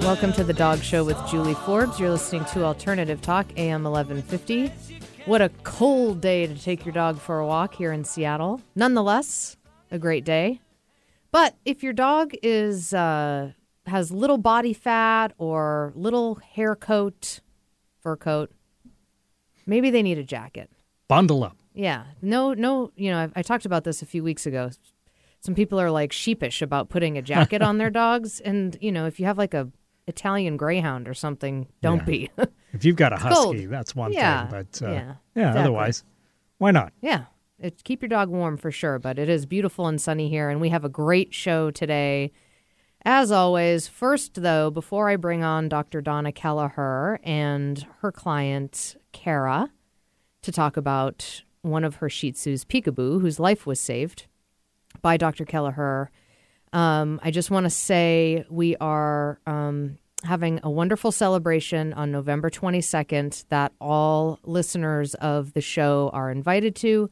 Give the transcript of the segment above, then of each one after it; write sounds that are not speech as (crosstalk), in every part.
Welcome to the Dog Show with Julie Forbes. You're listening to Alternative Talk, AM 1150. What a cold day to take your dog for a walk here in Seattle. Nonetheless, a great day. But if your dog is uh, has little body fat or little hair coat, fur coat, maybe they need a jacket. Bundle up. Yeah. No, no, you know, I, I talked about this a few weeks ago. Some people are like sheepish about putting a jacket on their (laughs) dogs. And, you know, if you have like a Italian greyhound or something, don't Yeah. be. (laughs) If you've got a husky, cold. that's one Yeah, thing. But uh, yeah, yeah, exactly. otherwise, why not? yeah. It, keep your dog warm for sure, but it is beautiful and sunny here. And we have a great show today. As always, first, though, before I bring on Dr. Donna Kelleher and her client, Kara, to talk about one of her Shih Tzus, Peekaboo, whose life was saved by Dr. Kelleher, um, I just want to say we are um, having a wonderful celebration on November 22nd that all listeners of the show are invited to.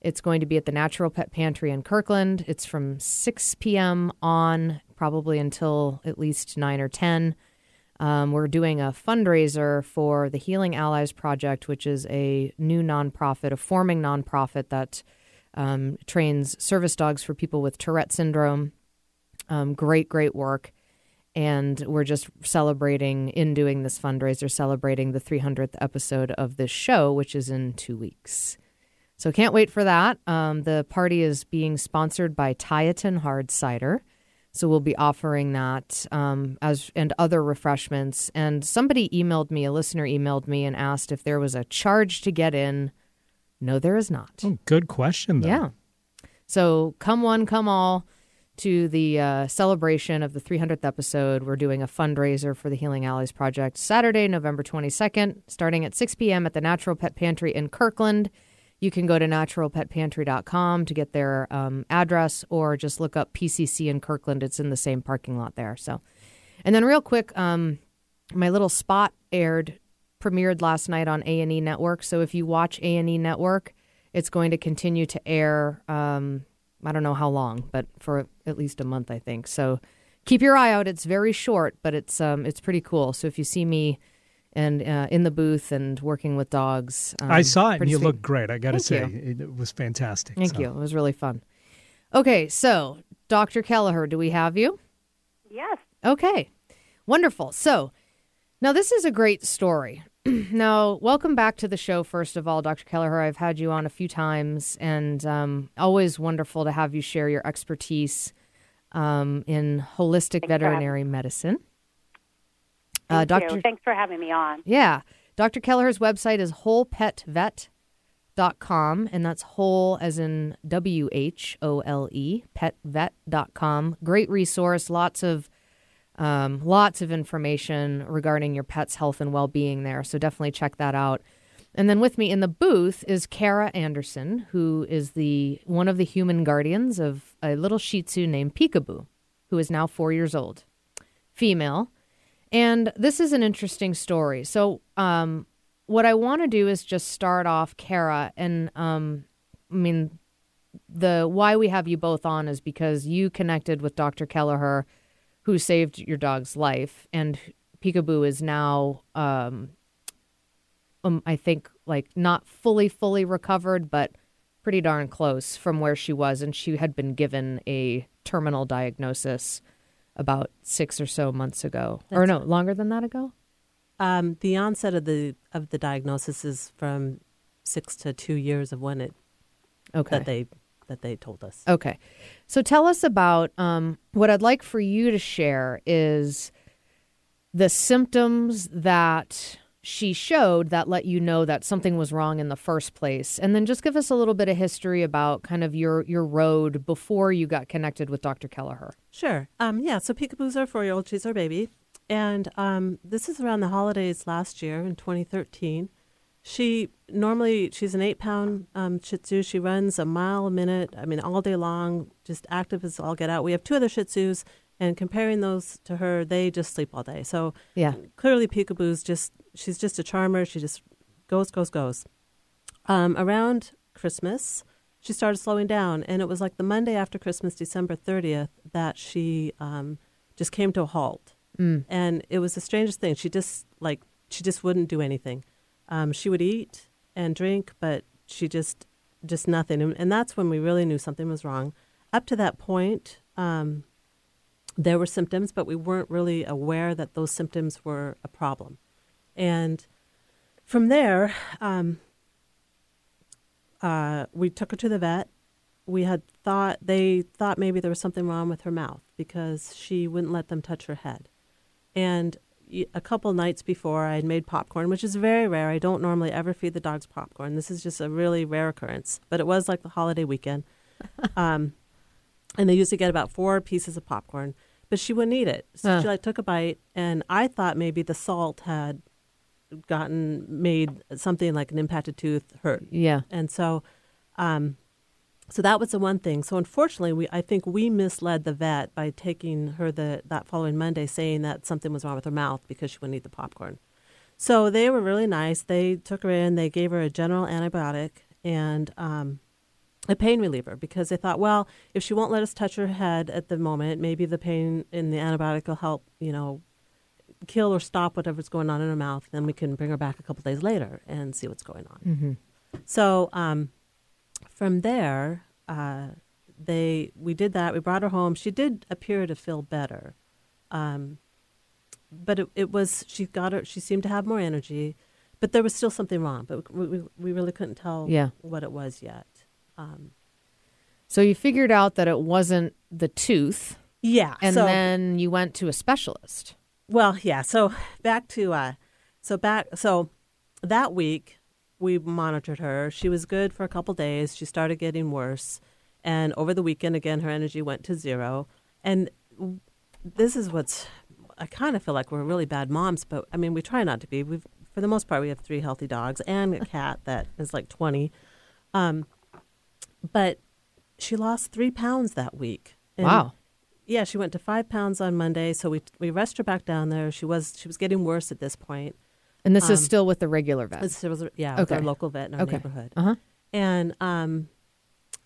It's going to be at the Natural Pet Pantry in Kirkland. It's from 6 p.m. on, probably until at least 9 or 10. Um, we're doing a fundraiser for the Healing Allies Project, which is a new nonprofit, a forming nonprofit that um, trains service dogs for people with Tourette syndrome. Um, great, great work. And we're just celebrating, in doing this fundraiser, celebrating the 300th episode of this show, which is in two weeks. So can't wait for that. Um, the party is being sponsored by Tieton Hard Cider. So we'll be offering that um, as and other refreshments. And somebody emailed me, a listener emailed me and asked if there was a charge to get in. No, there is not. Oh, good question, though. Yeah. So come one, come all to the uh, celebration of the 300th episode. We're doing a fundraiser for the Healing Allies Project Saturday, November 22nd, starting at 6 p.m. at the Natural Pet Pantry in Kirkland. You can go to naturalpetpantry.com to get their um, address or just look up PCC in Kirkland. It's in the same parking lot there. So, and then real quick, um, my little spot aired premiered last night on A&E Network. So if you watch A&E Network, it's going to continue to air um, I don't know how long, but for at least a month I think. So keep your eye out. It's very short, but it's um, it's pretty cool. So if you see me and uh, in the booth and working with dogs, um, I saw it, and you sweet. look great. I got to say, you. it, it was fantastic. Thank so. you. It was really fun. Okay, so Dr. Kelleher, do we have you? Yes. Okay, wonderful. So now this is a great story. (clears throat) now, welcome back to the show, first of all, Dr. Kelleher. I've had you on a few times, and um, always wonderful to have you share your expertise um, in holistic Thanks veterinary medicine. Thank uh, you. Dr. Thanks for having me on. Yeah. Dr. Kelleher's website is wholepetvet.com, and that's whole as in W H O L E, petvet.com. Great resource, lots of um, lots of information regarding your pet's health and well being there. So definitely check that out. And then with me in the booth is Kara Anderson, who is the one of the human guardians of a little Shih Tzu named Peekaboo, who is now four years old, female. And this is an interesting story. So, um, what I want to do is just start off, Kara, and um, I mean, the why we have you both on is because you connected with Dr. Kelleher, who saved your dog's life, and Peekaboo is now, um, um, I think, like not fully, fully recovered, but pretty darn close from where she was, and she had been given a terminal diagnosis about six or so months ago, or no, longer than that ago. Um, the onset of the of the diagnosis is from six to two years of when it Okay. that they that they told us. Okay. So tell us about um, what I'd like for you to share is the symptoms that she showed that let you know that something was wrong in the first place. And then just give us a little bit of history about kind of your, your road before you got connected with Dr. Kelleher. Sure. Um, yeah. So Peekaboo's our four year old. She's our baby, and um, this is around the holidays last year in 2013. She normally she's an eight pound um, Shih Tzu. She runs a mile a minute. I mean, all day long, just active as all get out. We have two other Shih Tzus, and comparing those to her, they just sleep all day. So Yeah. clearly Peekaboo's just she's just a charmer. She just goes, goes, goes. Um, around Christmas, she started slowing down, and it was like the Monday after Christmas, December thirtieth, that she um, just came to a halt. Mm. and it was the strangest thing. She just like she just wouldn't do anything. Um, she would eat and drink, but she just just nothing. And, and that's when we really knew something was wrong. Up to that point, um, there were symptoms, but we weren't really aware that those symptoms were a problem. And from there, um, uh, we took her to the vet. We had thought they thought maybe there was something wrong with her mouth because she wouldn't let them touch her head. And a couple nights before, I had made popcorn, which is very rare. I don't normally ever feed the dogs popcorn. This is just a really rare occurrence, but it was like the holiday weekend. (laughs) um, and they usually get about four pieces of popcorn, but she wouldn't eat it. So she like took a bite, and I thought maybe the salt had gotten made something like an impacted tooth hurt. Yeah. And so, um, so that was the one thing. So unfortunately, we I think we misled the vet by taking her the that following Monday, saying that something was wrong with her mouth because she wouldn't eat the popcorn. So they were really nice. They took her in. They gave her a general antibiotic and um, a pain reliever because they thought, well, if she won't let us touch her head at the moment, maybe the pain in the antibiotic will help, you know, kill or stop whatever's going on in her mouth. Then we can bring her back a couple days later and see what's going on. Mm-hmm. So um, from there, uh, they we did that. We brought her home. She did appear to feel better, um, but it, it was she got her. She seemed to have more energy, but there was still something wrong. But we we, we really couldn't tell Yeah. what it was yet. Um, So you figured out that it wasn't the tooth, yeah, and so, then you went to a specialist. Well, yeah. So back to uh, so back so that week we monitored her. She was good for a couple days. She started getting worse, and over the weekend again her energy went to zero. And this is what's I kind of feel like we're really bad moms, but I mean we try not to be. We've for the most part we have three healthy dogs and a cat that is like twenty. Um, but she lost three pounds that week. And wow. yeah, she went to five pounds on Monday, so we we rushed her back down there. She was she was getting worse at this point. And this is Um, still with the regular vet. This was yeah, with our local vet in our Okay. neighborhood, Uh huh. and um,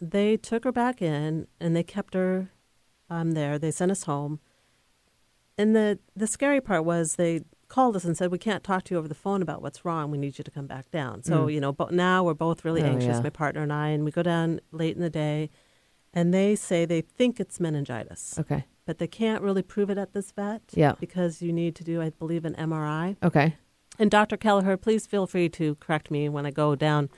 they took her back in and they kept her um there. They sent us home, and the the scary part was they called us and said we can't talk to you over the phone about what's wrong. We need you to come back down. So Mm. you know, but now we're both really Oh, anxious, yeah. my partner and I, and we go down late in the day, and they say they think it's meningitis Okay. but they can't really prove it at this vet. Yeah. Because you need to do, I believe, an MRI. Okay. And Dr. Kelleher, please feel free to correct me when I go down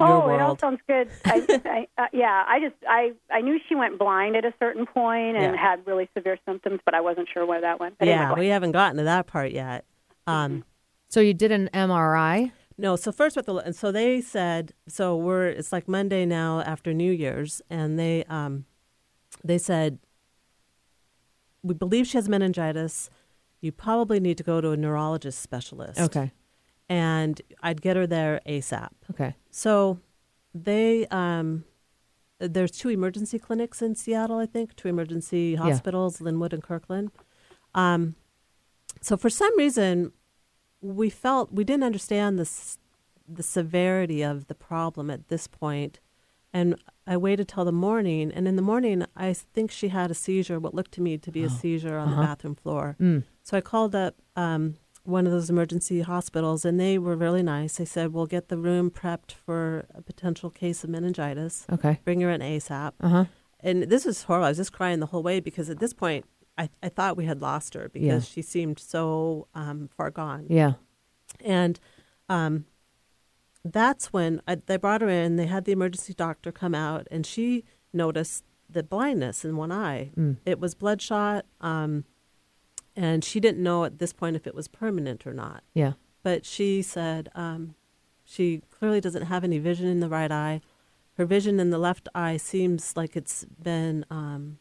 Oh, your it all sounds good. I, (laughs) I, uh, yeah, I just I I knew she went blind at a certain point and Yeah. had really severe symptoms, but I wasn't sure where that went. But yeah, anyway. we haven't gotten to that part yet. Um, So you did an MRI. No, so first with the and so they said so we're it's like Monday now after New Year's, and they um they said we believe she has meningitis. You probably need to go to a neurologist specialist. Okay. and I'd get her there ASAP. Okay. So they um there's two emergency clinics in Seattle, I think, two emergency hospitals, Lynnwood and Kirkland. Um so for some reason we felt we didn't understand the the severity of the problem at this point. and I waited till the morning and in the morning I think she had a seizure what looked to me to be a seizure on Uh-huh. the bathroom floor. Mm. So I called up um, one of those emergency hospitals, and they were really nice. They said, "We'll get the room prepped for a potential case of meningitis. Okay. Bring her in ASAP." Uh huh. And this was horrible. I was just crying the whole way because at this point, I, I thought we had lost her because Yeah. she seemed so um, far gone. Yeah. And um, that's when I, they brought her in. They had the emergency doctor come out, and she noticed the blindness in one eye. Mm. It was bloodshot, um, and she didn't know at this point if it was permanent or not. Yeah. But she said um, she clearly doesn't have any vision in the right eye. Her vision in the left eye seems like it's been um,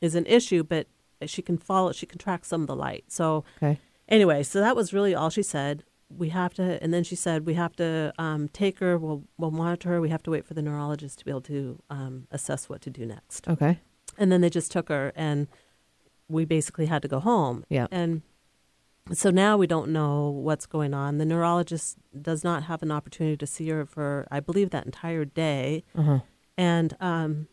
is an issue, but she can follow. She can track some of the light. So Okay. anyway, so that was really all she said. We have to, and then she said we have to um, take her. We'll we'll monitor her. We have to wait for the neurologist to be able to um, assess what to do next. Okay. And then they just took her, and we basically had to go home. Yeah. And so now we don't know what's going on. The neurologist does not have an opportunity to see her for, I believe, that entire day. Uh huh. And um,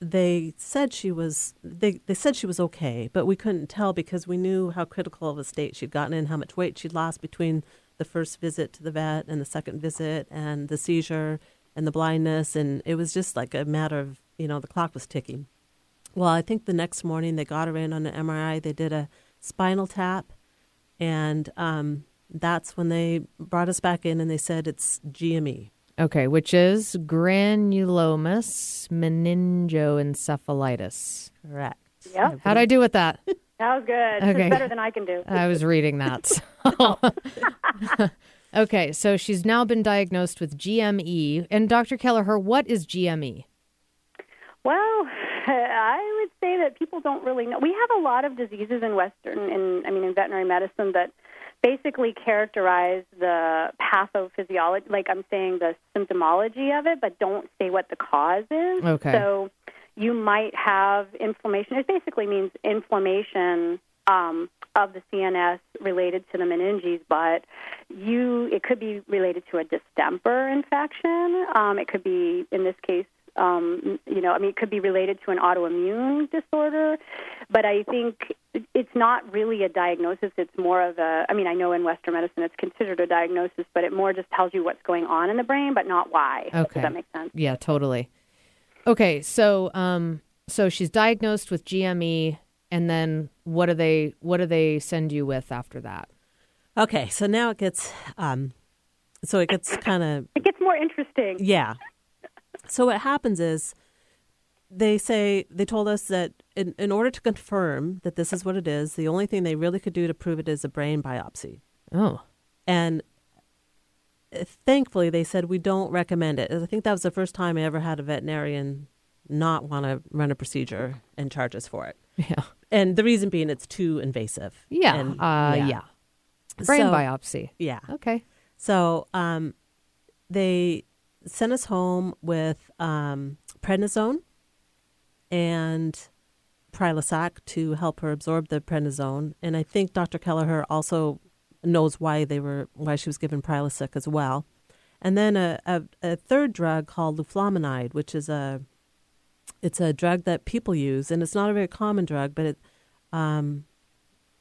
they said she was they, they said she was okay, but we couldn't tell because we knew how critical of a state she'd gotten in, how much weight she'd lost between the first visit to the vet and the second visit and the seizure and the blindness and it was just like a matter of you know the clock was ticking well i think the next morning they got her in on an mri they did a spinal tap and um, that's when they brought us back in and they said it's gme Okay, which is granulomas meningoencephalitis. correct Yeah. How'd I do with that? (laughs) That was good. Okay. It's better than I can do. I was reading that. so. (laughs) okay, so she's now been diagnosed with GME. And Dr. Kelleher, what is? GME? Well, I would say that people don't really know. We have a lot of diseases in Western, in I mean, in veterinary medicine that basically characterize the pathophysiology, like I'm saying, the symptomology of it, but don't say what the cause is. Okay. So you might have inflammation. It basically means inflammation um, of the CNS related to the meninges, but you it could be related to a distemper infection. Um, it could be, in this case, um, you know, I mean, it could be related to an autoimmune disorder, but I think it's not really a diagnosis. It's more of a, I mean, I know in Western medicine it's considered a diagnosis, but it more just tells you what's going on in the brain, but not why. Okay. Does that make sense? Yeah, totally. Okay, so um, so she's diagnosed with GME, and then what do they what do they send you with after that? okay so now it gets um, so it gets kind of It gets more interesting. Yeah. So what happens is they say they told us that in, in order to confirm that this is what it is, the only thing they really could do to prove it is a brain biopsy. Oh, And uh, thankfully they said we don't recommend it. I think that was the first time I ever had a veterinarian not want to run a procedure and charge us for it. (laughs) yeah, And the reason being it's too invasive. yeah, And- uh, yeah. Brain So- biopsy. Yeah. Okay. So um, they sent us home with um, prednisone and Prilosec to help her absorb the prednisone. And I think Dr. Kelleher also knows why they were why she was given Prilosec as well. And then a, a, a third drug called luflaminide, which is a it's a drug that people use, and it's not a very common drug, but it um,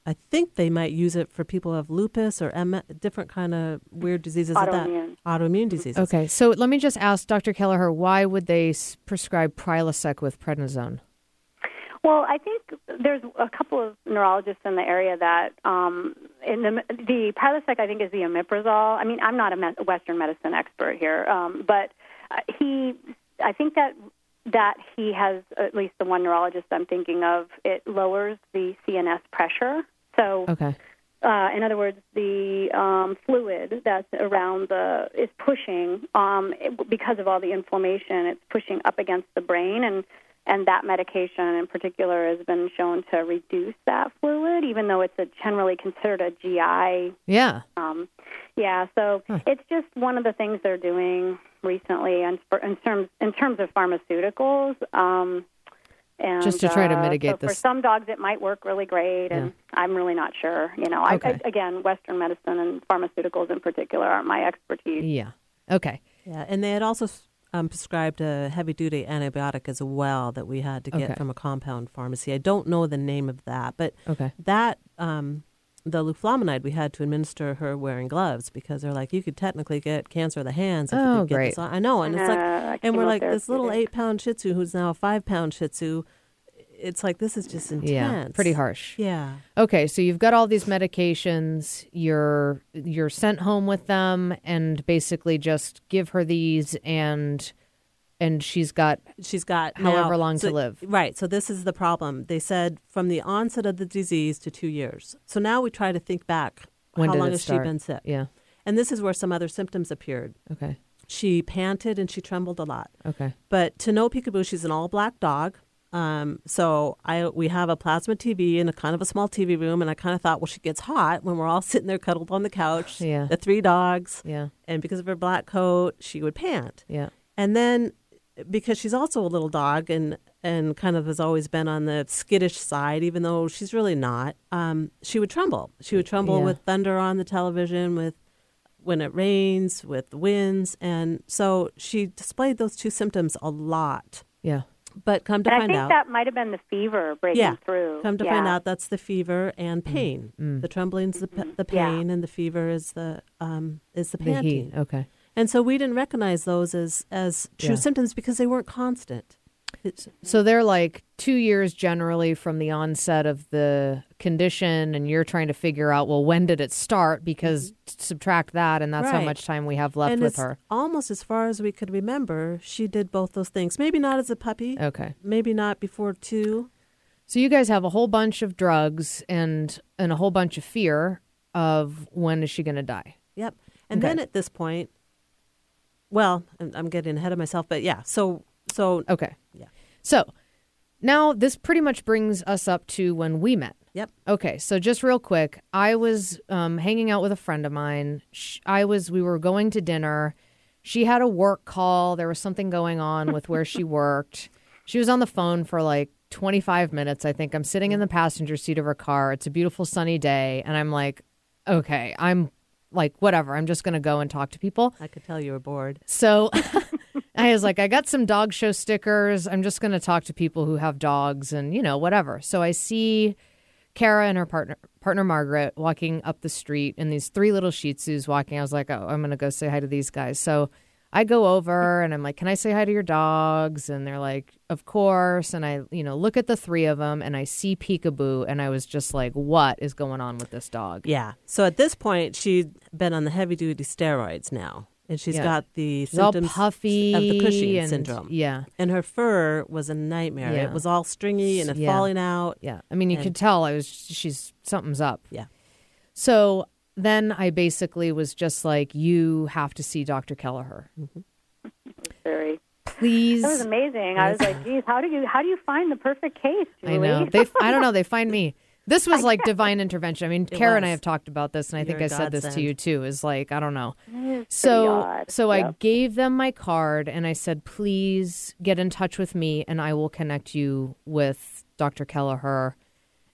I think they might use it for people who have lupus or M- different kind of weird diseases. like that. Autoimmune. Autoimmune diseases. Okay, so let me just ask Dr. Kelleher, why would they prescribe Prilosec with prednisone? Well, I think there's a couple of neurologists in the area that um, in the the Prilosec I think is the omeprazole. I mean, I'm not a me- Western medicine expert here, um, but uh, he, I think that that he has at least the one neurologist I'm thinking of. It lowers the CNS pressure, so Okay. uh, in other words, the um, fluid that's around the is pushing um, it, because of all the inflammation. It's pushing up against the brain, and and that medication in particular has been shown to reduce that fluid, even though it's a, generally considered a GI. Yeah. Um, yeah, so it's just one of the things they're doing recently, in, in terms in terms of pharmaceuticals. Um, and, Just to try to uh, mitigate so For some dogs, it might work really great, and I'm really not sure. You know, I, Okay. I, again, Western medicine and pharmaceuticals in particular aren't my expertise. Yeah. Okay. Yeah, and they had also um, prescribed a heavy duty antibiotic as well that we had to get Okay. from a compound pharmacy. I don't know the name of that, but Okay. that um, the luflaminide we had to administer her wearing gloves because they're like you could technically get cancer of the hands. If you Oh, could get great. This on. I know, and it's like, Uh, and we're like this little eight pound Shih Tzu who's now a five pound Shih Tzu. It's like this is just intense. Yeah. Pretty harsh. Yeah. Okay, so you've got all these medications. You're you're sent home with them, and basically just give her these, and and she's got she's got However now- long to live. Right. So this is the problem. They said from the onset of the disease to two years. So now we try to think back. When how long has start? she been sick? yeah. And this is where some other symptoms appeared. Okay. She panted and she trembled a lot. Okay. But to know Peekaboo, she's an all black dog. Um, so I we have a plasma TV in a kind of a small TV room, and I kind of thought, well, she gets hot when we're all (laughs) sitting there cuddled on the couch. Yeah. The three dogs, Yeah. and because of her black coat, she would pant. Yeah. And then because she's also a little dog and and kind of has always been on the skittish side, even though she's really not, um, she would tremble. She would tremble Yeah. with thunder on the television, with when it rains, with the winds, and so she displayed those two symptoms a lot. Yeah. But come to and I find think out, that might have been the fever breaking yeah, through. come to yeah. find out that's the fever and pain. The trembling's the, p- the Yeah. pain, and the fever is the um, is the The panting. heat. Okay. And so we didn't recognize those as as true Yeah. symptoms because they weren't constant. It's, So they're like two years generally from the onset of the condition, and you're trying to figure out, well, when did it start? Because mm-hmm. subtract that, and that's how much time we have left and with her. almost as far as we could remember, she did both those things. Maybe not as a puppy, Okay. maybe not before two. So you guys have a whole bunch of drugs and and a whole bunch of fear of when is she going to die? Yep. And Okay. then at this point, well, I'm, getting ahead of myself, but yeah. So so Okay. Yeah. So now this pretty much brings us up to when we met. yep. Okay, so just real quick, I was um, hanging out with a friend of mine. Sh I was, we were going to dinner. She had a work call. There was something going on with where she (laughs) worked. She was on the phone for like 25 minutes. I think I'm sitting in the passenger seat of her car. It's a beautiful sunny day, and I'm like, okay, I'm like, whatever. I'm just gonna go and talk to people. I could tell you were bored. So (laughs) I was like, I got some dog show stickers. I'm just going to talk to people who have dogs and, you know, whatever. So I see Kara and her partner, partner Margaret, walking up the street and these three little Shih Tzus walking. I was like, oh, I'm going to go say hi to these guys. So I go over and I'm like, can I say hi to your dogs? And they're like, of course. And I, you know, look at the three of them and I see Peekaboo and I was just like, what is going on with this dog? Yeah. So at this point, she'd been on the heavy duty steroids now, and she's Yeah. got the She's symptoms puffy of the Cushing and, syndrome. Yeah. And her fur was a nightmare. Yeah. It was all stringy and it Yeah. falling out. Yeah. I mean, you And- could tell I was, she's, something's up. Yeah. So then I basically was just like, you have to see Dr. Kelleher. Very. Please. That was amazing. I was like, geez, how do you how do you find the perfect case, Julie? I know. They, I don't know. They (laughs) find me. This was like (laughs) divine intervention. I mean, Kara and I have talked about this, and I think You're I a said this to you too. Is like, I don't know. So, odd. so I gave them my card, and I said, please get in touch with me, and I will connect you with Dr. Kelleher.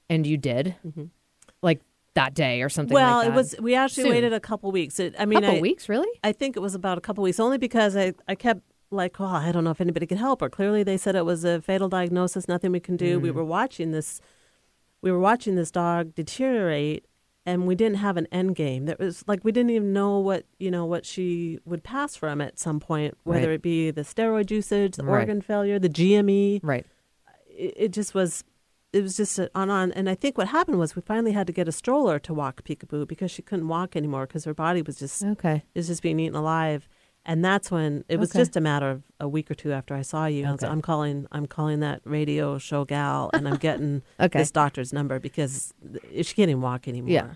And you did, like that day or something. Well, like it was. We actually Soon. waited a couple weeks. It, I mean, couple I, weeks, really. I think it was about a couple weeks, only because I, I kept like, oh, I don't know if anybody could help her. Clearly, they said it was a fatal diagnosis, nothing we can do. Mm. We were watching this, we were watching this dog deteriorate, and we didn't have an end game. That was like we didn't even know what you know what she would pass from at some point, whether Right. it be the steroid usage, the Right. organ failure, the GME. Right. It, it just was. It was just on on, and I think what happened was we finally had to get a stroller to walk Peekaboo because she couldn't walk anymore because her body was just Okay. is just being eaten alive. And that's when it was Okay. just a matter of a week or two after I saw you. I was- Okay. I'm calling, I'm calling that radio show gal, and I'm getting (laughs) Okay. this doctor's number because she can't even walk anymore. Yeah.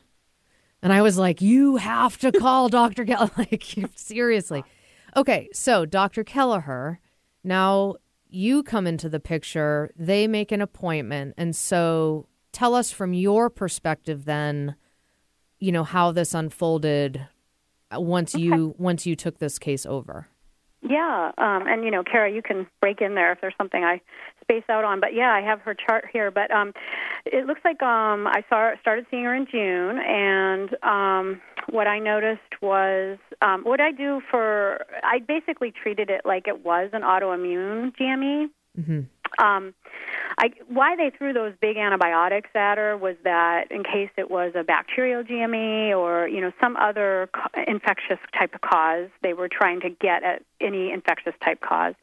And I was like, you have to call Dr. Kelleher. (laughs) Like, seriously. (laughs) Okay, so Dr. Kelleher, now you come into the picture, they make an appointment. And so tell us from your perspective then, you know, how this unfolded once you once you took this case over. Yeah, um, and you know, Kara, you can break in there if there's something I space out on. But yeah, I have her chart here. But um, it looks like um, I saw started seeing her in June, and um, what I noticed was um, what I do for I basically treated it like it was an autoimmune GME. Mm-hmm. Um, I, why they threw those big antibiotics at her was that in case it was a bacterial GME or you know some other infectious type of cause, they were trying to get at any infectious type cause.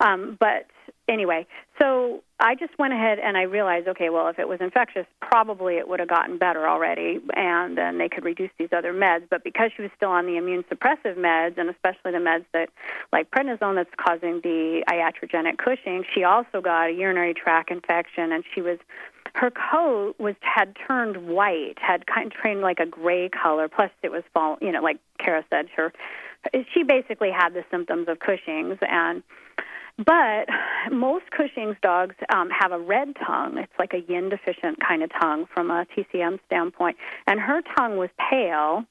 Um, but anyway, so I just went ahead and I realized, okay, well, if it was infectious, probably it would have gotten better already, and then they could reduce these other meds. But because she was still on the immune suppressive meds, and especially the meds that, like prednisone, that's causing the iatrogenic Cushing, she also got a urinary tract infection, and she was her coat was had turned white, had kind of turned like a gray color. Plus, it was fall, you know, like Kara said, her she basically had the symptoms of Cushing's and. But most Cushing's dogs um, have a red tongue. It's like a yin deficient kind of tongue from a TCM standpoint. And her tongue was pale.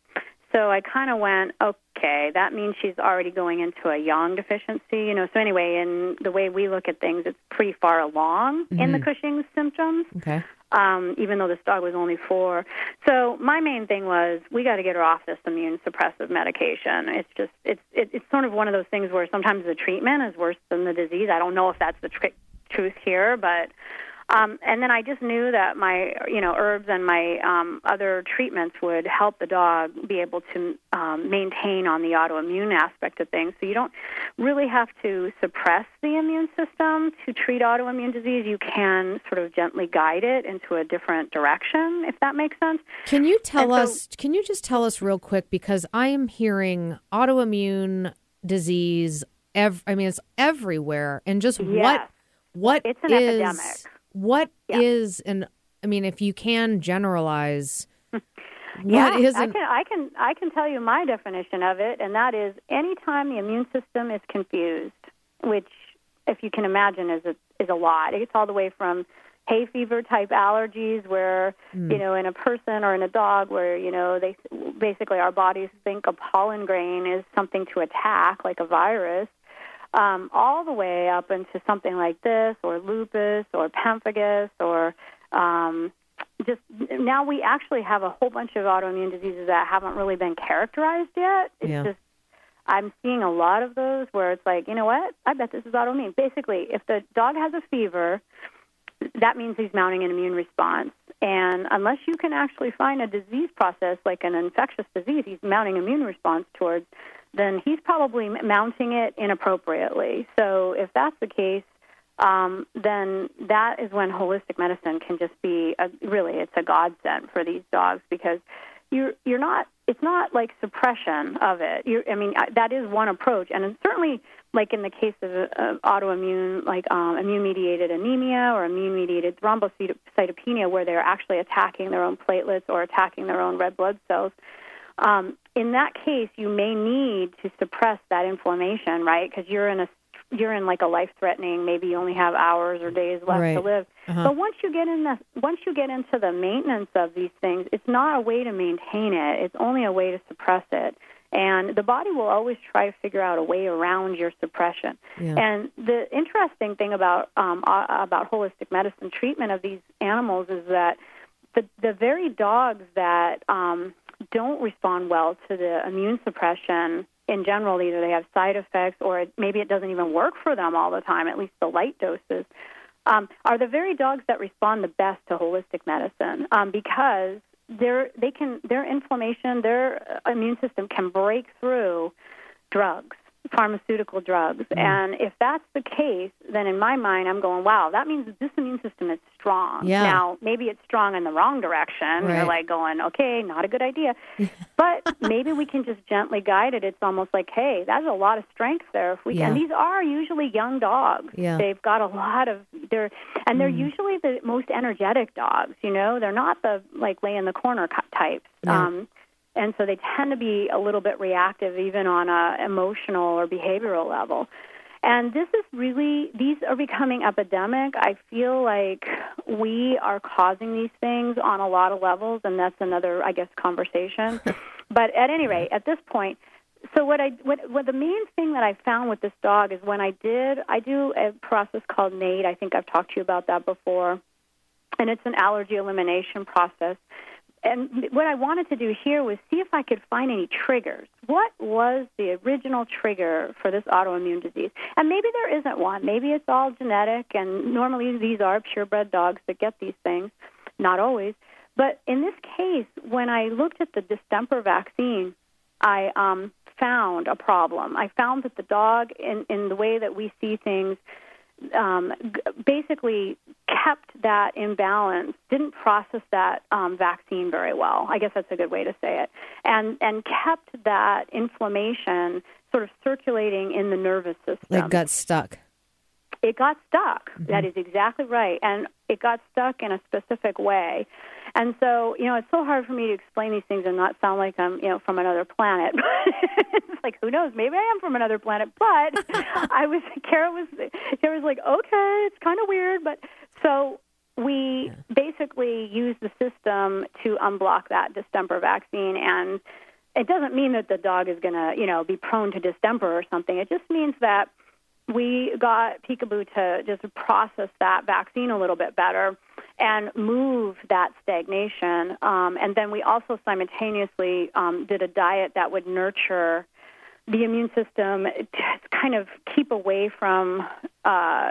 So I kind of went, okay, that means she's already going into a yang deficiency, you know. So anyway, in the way we look at things, it's pretty far along in the Cushing's symptoms Okay. Um, even though this dog was only four. So my main thing was we got to get her off this immune suppressive medication. It's just it's it, it's sort of one of those things where sometimes the treatment is worse than the disease. I don't know if that's the trick truth here, but um, and then I just knew that my, you know, herbs and my um, other treatments would help the dog be able to um, maintain on the autoimmune aspect of things. So you don't really have to suppress the immune system to treat autoimmune disease. You can sort of gently guide it into a different direction, if that makes sense. Can you tell so, us? Can you just tell us real quick because I am hearing autoimmune disease. Ev- I mean, it's everywhere, and just yes. what what it's an is, epidemic what yeah. is an? I mean, if you can generalize, (laughs) what yeah, is I can I can I can tell you my definition of it, and that is anytime the immune system is confused, which, if you can imagine, is a is a lot. It's all the way from hay fever type allergies where mm. you know in a person or in a dog where you know they basically our bodies think a pollen grain is something to attack like a virus um, all the way up into something like this, or lupus, or pemphigus, or um, just now we actually have a whole bunch of autoimmune diseases that haven't really been characterized yet. It's yeah. just I'm seeing a lot of those where it's like, you know what? I bet this is autoimmune. Basically, if the dog has a fever, that means he's mounting an immune response. And unless you can actually find a disease process like an infectious disease, he's mounting immune response towards then he's probably mounting it inappropriately. So if that's the case, um, then that is when holistic medicine can just be a, really it's a godsend for these dogs because you're you're not it's not like suppression of it. you I mean that is one approach, and certainly like in the case of uh, autoimmune like um, immune mediated anemia or immune mediated thrombocytopenia, where they're actually attacking their own platelets or attacking their own red blood cells. Um, in that case, you may need to suppress that inflammation, right? Because you're in a you're in like a life threatening. Maybe you only have hours or days left right. to live. Uh-huh. But once you get in the once you get into the maintenance of these things, it's not a way to maintain it. It's only a way to suppress it. And the body will always try to figure out a way around your suppression. Yeah. And the interesting thing about um, uh, about holistic medicine treatment of these animals is that the the very dogs that um, don't respond well to the immune suppression in general, either they have side effects or maybe it doesn't even work for them all the time, at least the light doses, um, are the very dogs that respond the best to holistic medicine um, because their they can their inflammation, their immune system can break through drugs pharmaceutical drugs. Mm. And if that's the case, then in my mind, I'm going, wow, that means this immune system is strong. Yeah. Now, maybe it's strong in the wrong direction. Right. You're like going, okay, not a good idea. (laughs) but maybe we can just gently guide it. It's almost like, hey, that's a lot of strength there. If we yeah. and these are usually young dogs. Yeah. They've got a lot of they're and they're mm. usually the most energetic dogs. You know, they're not the like lay in the corner types. Yeah. Um, and so they tend to be a little bit reactive even on a emotional or behavioral level. And this is really these are becoming epidemic. I feel like we are causing these things on a lot of levels and that's another i guess conversation. (laughs) But at any rate at this point so what i what, what the main thing that i found with this dog is when i did i do a process called NAET. I think i've talked to you about that before. And it's an allergy elimination process and what I wanted to do here was see if I could find any triggers. What was the original trigger for this autoimmune disease? And maybe there isn't one. Maybe it's all genetic, and normally these are purebred dogs that get these things. Not always. But in this case, when I looked at the distemper vaccine, I um, found a problem. I found that the dog, in, in the way that we see things, um, basically kept that imbalance, didn't process that um, vaccine very well. I guess that's a good way to say it, and and kept that inflammation sort of circulating in the nervous system. It got stuck. It got stuck. Mm-hmm. That is exactly right, and it got stuck in a specific way. And so, you know, it's so hard for me to explain these things and not sound like I'm, you know, from another planet. (laughs) it's like, who knows? Maybe I am from another planet. But (laughs) I was, Kara was, Kara was like, okay, it's kind of weird, but so we yeah. basically use the system to unblock that distemper vaccine and it doesn't mean that the dog is going to, you know, be prone to distemper or something. It just means that we got Peekaboo to just process that vaccine a little bit better and move that stagnation. Um, and then we also simultaneously um, did a diet that would nurture the immune system to kind of keep away from uh,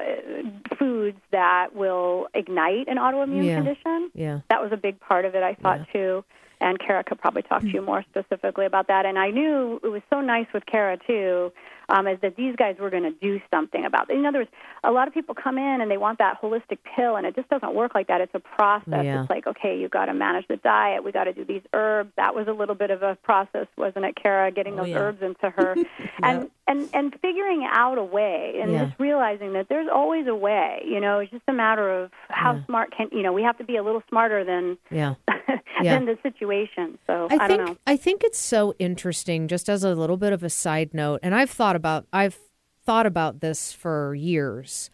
foods that will ignite an autoimmune Yeah. condition. Yeah. That was a big part of it, I thought too. And Kara could probably talk to you more specifically about that. And I knew it was so nice with Kara too, um, is that these guys were going to do something about it. In other words, a lot of people come in and they want that holistic pill, and it just doesn't work like that. It's a process. Yeah. It's like, okay, you've got to manage the diet. We got to do these herbs. That was a little bit of a process, wasn't it, Kara? Getting Oh, those yeah. herbs into her, (laughs) and and and figuring out a way, and Yeah. just realizing that there's always a way. You know, it's just a matter of how smart can you know. We have to be a little smarter than Yeah. (laughs) Yeah. than the situation. So I, I, think don't know. I think it's so interesting. Just as a little bit of a side note, and I've thought about I've thought about this for years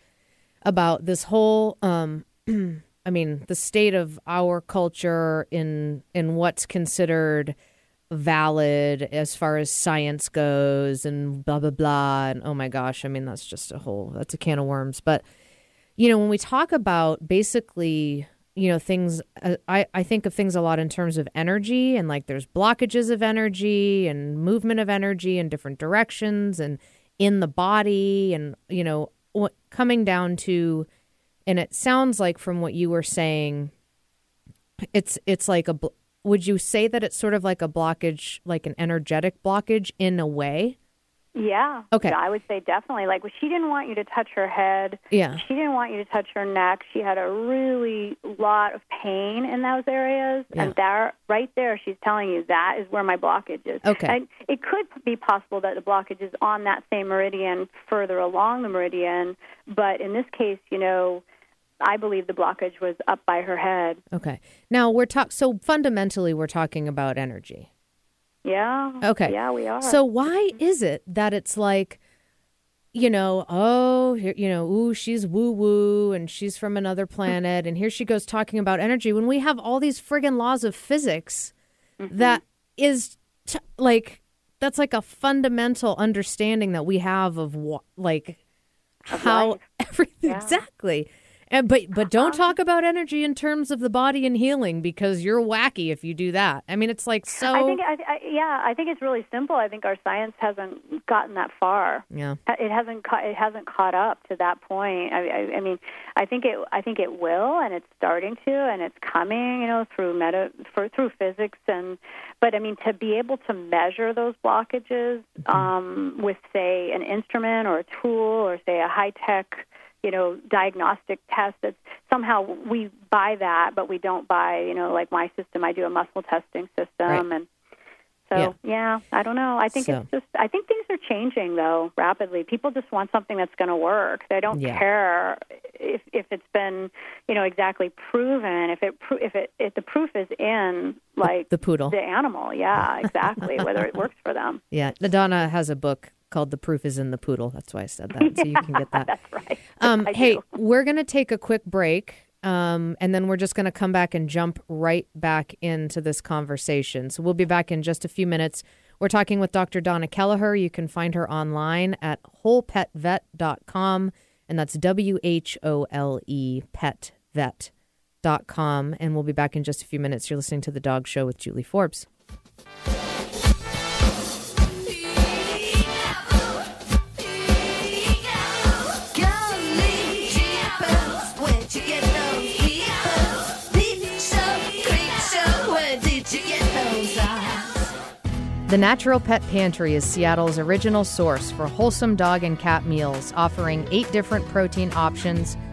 about this whole. Um, (clears throat) I mean, the state of our culture in in what's considered valid as far as science goes, and blah blah blah. And oh my gosh, I mean, that's just a whole that's a can of worms. But you know, when we talk about basically, you know, things, uh, I, I think of things a lot in terms of energy and like there's blockages of energy and movement of energy in different directions and in the body and, you know, what coming down to, and it sounds like from what you were saying, it's, it's like a, would you say that it's sort of like a blockage, like an energetic blockage in a way? Yeah. Okay. I would say definitely. Like, she didn't want you to touch her head. Yeah. She didn't want you to touch her neck. She had a really lot of pain in those areas, Yeah. and there, right there, she's telling you that is where my blockage is. Okay. And it could be possible that the blockage is on that same meridian, further along the meridian, but in this case, you know, I believe the blockage was up by her head. Okay. Now we're talking. So fundamentally, we're talking about energy. Yeah. Okay. Yeah, we are. So why is it that it's like, you know, oh, here, you know, ooh, she's woo woo and she's from another planet, and here she goes talking about energy when we have all these friggin' laws of physics Mm-hmm. that is t- like that's like a fundamental understanding that we have of what like how life. (laughs) everything Yeah. Exactly. And but but don't talk about energy in terms of the body and healing because you're wacky if you do that. I mean, it's like so. I think, I, I, yeah, I think it's really simple. I think our science hasn't gotten that far. yeah. It hasn't ca- it hasn't caught up to that point. I, I, I mean, I think it I think it will, and it's starting to, and it's coming. You know, through meta for, through physics, and but I mean, to be able to measure those blockages um, with, say, an instrument or a tool, or say a high tech, you know, diagnostic test. That's somehow we buy that, but we don't buy, you know, like my system. I do a muscle testing system, Right. and so yeah. I don't know. I think So- it's just I think things are changing though rapidly. People just want something that's going to work. They don't Yeah. care if if it's been you know exactly proven. If it pro- if it if the proof is in like the poodle. the animal, yeah, exactly. whether it works for them. (laughs) Yeah, Donna has a book called "The Proof Is in the Poodle." That's why I said that, so you can get that. (laughs) That's right. Um, hey, do. we're gonna take a quick break, um, and then we're just gonna come back and jump right back into this conversation. So we'll be back in just a few minutes. We're talking with Dr. Donna Kelleher. You can find her online at wholepetvet.com, and that's W H O L E petvet.com. And we'll be back in just a few minutes. You're listening to The Dog Show with Julie Forbes. The Natural Pet Pantry is Seattle's original source for wholesome dog and cat meals, offering eight different protein options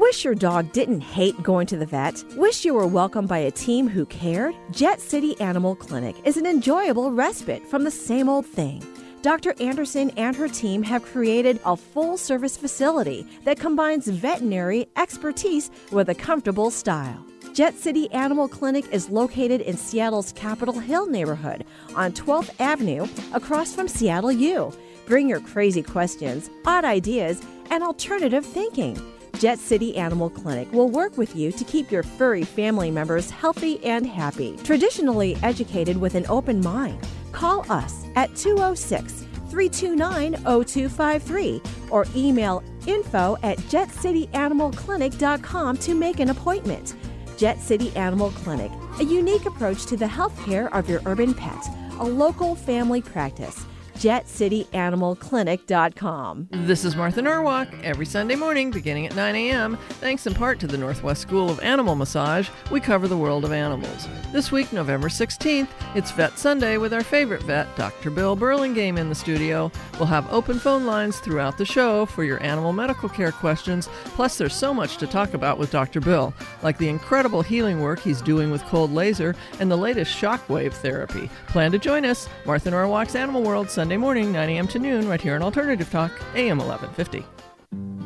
Wish your dog didn't hate going to the vet? Wish you were welcomed by a team who cared? Jet City Animal Clinic is an enjoyable respite from the same old thing. Dr. Anderson and her team have created a full service facility that combines veterinary expertise with a comfortable style. Jet City Animal Clinic is located in Seattle's Capitol Hill neighborhood on 12th Avenue across from Seattle U. Bring your crazy questions, odd ideas, and alternative thinking. Jet City Animal Clinic will work with you to keep your furry family members healthy and happy. Traditionally educated with an open mind, call us at 206 329 0253 or email info at jetcityanimalclinic.com to make an appointment. Jet City Animal Clinic, a unique approach to the health care of your urban pet, a local family practice jetcityanimalclinic.com. This is Martha Norwalk every Sunday morning beginning at 9 a.m. Thanks in part to the Northwest School of Animal Massage, we cover the world of animals. This week, November 16th, it's Vet Sunday with our favorite vet, Dr. Bill Burlingame, in the studio. We'll have open phone lines throughout the show for your animal medical care questions. Plus, there's so much to talk about with Dr. Bill, like the incredible healing work he's doing with cold laser and the latest shockwave therapy. Plan to join us, Martha Norwalk's Animal World, Sunday morning, 9 a.m. to noon, right here on Alternative Talk, AM 1150.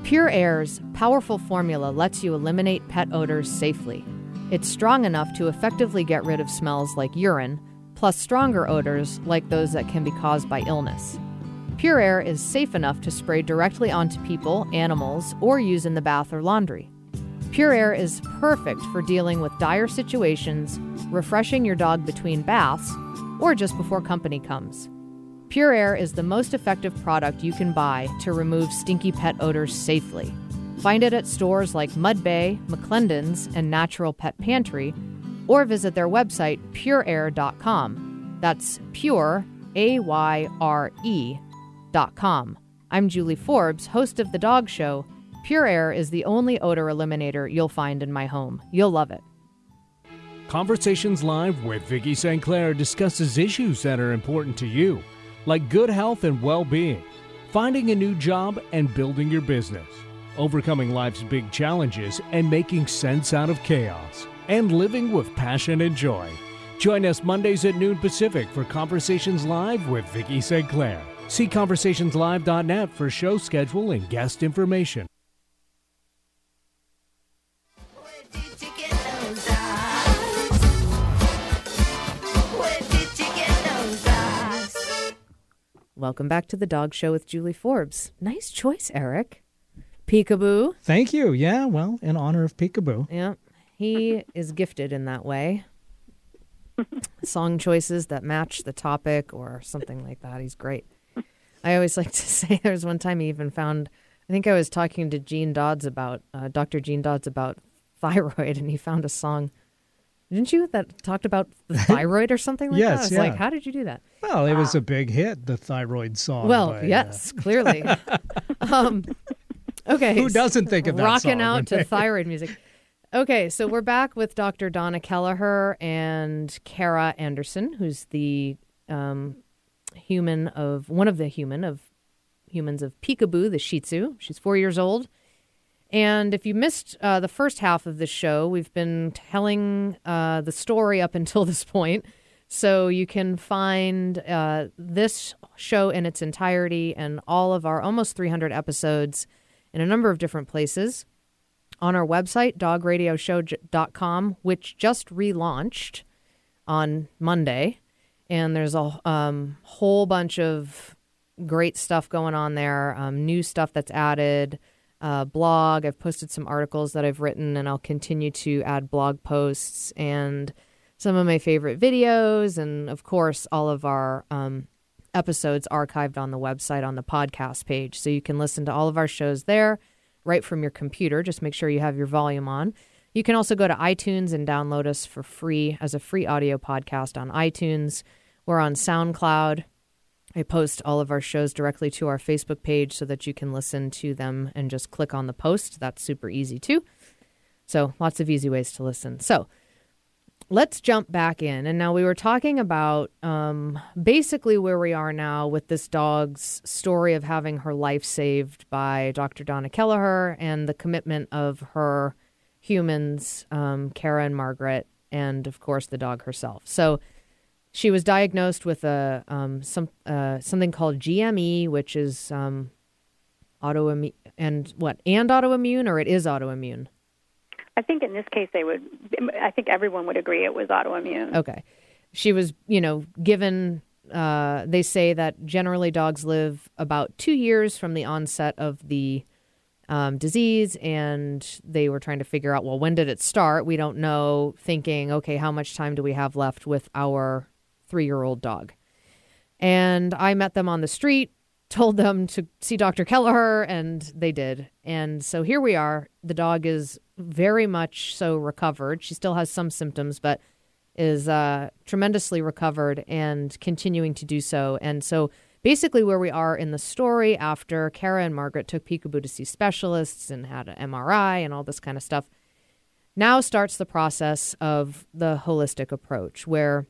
PureAyre's powerful formula lets you eliminate pet odors safely. It's strong enough to effectively get rid of smells like urine, plus stronger odors like those that can be caused by illness. PureAyre is safe enough to spray directly onto people, animals, or use in the bath or laundry. PureAyre is perfect for dealing with dire situations, refreshing your dog between baths, or just before company comes. PureAyre is the most effective product you can buy to remove stinky pet odors safely. Find it at stores like Mudbay, McLendon's, and Natural Pet Pantry, or visit their website, pureayre.com. That's pure, A Y R E, dot com. I'm Julie Forbes, host of The Dog Show. PureAyre is the only odor eliminator you'll find in my home. You'll love it. Conversations Live with Vicki St. Clair discusses issues that are important to you, like good health and well being, finding a new job, and building your business, overcoming life's big challenges and making sense out of chaos, and living with passion and joy. Join us Mondays at noon Pacific for Conversations Live with Vicki St. Clair. See conversationslive.net for show schedule and guest information. Welcome back to the Dog Show with Julie Forbes. Nice choice, Eric. Peekaboo. Thank you. Yeah, well, in honor of Peekaboo. Yeah, he is gifted in that way. (laughs) Song choices that match the topic or something like that. He's great. I always (laughs) like to say there was one time he even found, I think I was talking to Jean Dodds about, uh, Dr. Jean Dodds about thyroid, and he found a song. Didn't you that talked about the (laughs) thyroid or something like Yes, that? I was yeah. like, how did you do that? Well, it was a big hit, the thyroid song. Well, by, uh, yes, clearly. (laughs) um, okay. Who doesn't think of that Rocking out to (laughs) thyroid music. Okay, so we're back with Dr. Donna Kelleher and Kara Anderson, who's the um, human of one of the human of humans of Peekaboo, the Shih Tzu. She's four years old. And if you missed uh, the first half of the show, we've been telling uh, the story up (laughs) until this point. So you can find uh, this show in its entirety and all of our almost 300 episodes in a number of different places on our website, dogradioshow.com, which just relaunched on Monday. And there's a um, whole bunch of great stuff going on there, um, new stuff that's added, uh, blog. I've posted some articles that I've written, and I'll continue to add blog posts and some of my favorite videos, and of course, all of our um, episodes archived on the website on the podcast page. So you can listen to all of our shows there right from your computer. Just make sure you have your volume on. You can also go to iTunes and download us for free as a free audio podcast on iTunes. We're on SoundCloud. I post all of our shows directly to our Facebook page so that you can listen to them and just click on the post. That's super easy too. So, lots of easy ways to listen. So, let's jump back in. And now we were talking about um, basically where we are now with this dog's story of having her life saved by Dr. Donna Kelleher and the commitment of her humans, um, Kara and Margaret, and of course the dog herself. So she was diagnosed with a um, some uh, something called GME, which is um, autoimmune and what and autoimmune, or it is autoimmune. I think in this case, they would. I think everyone would agree it was autoimmune. Okay. She was, you know, given, uh, they say that generally dogs live about two years from the onset of the um, disease, and they were trying to figure out, well, when did it start? We don't know. Thinking, okay, how much time do we have left with our three-year-old dog? And I met them on the street, told them to see Dr. Kelleher, and they did. And so here we are. The dog is very much so recovered. She still has some symptoms, but is uh, tremendously recovered and continuing to do so. And so basically, where we are in the story after Kara and Margaret took Peekaboo to see specialists and had an MRI and all this kind of stuff, now starts the process of the holistic approach where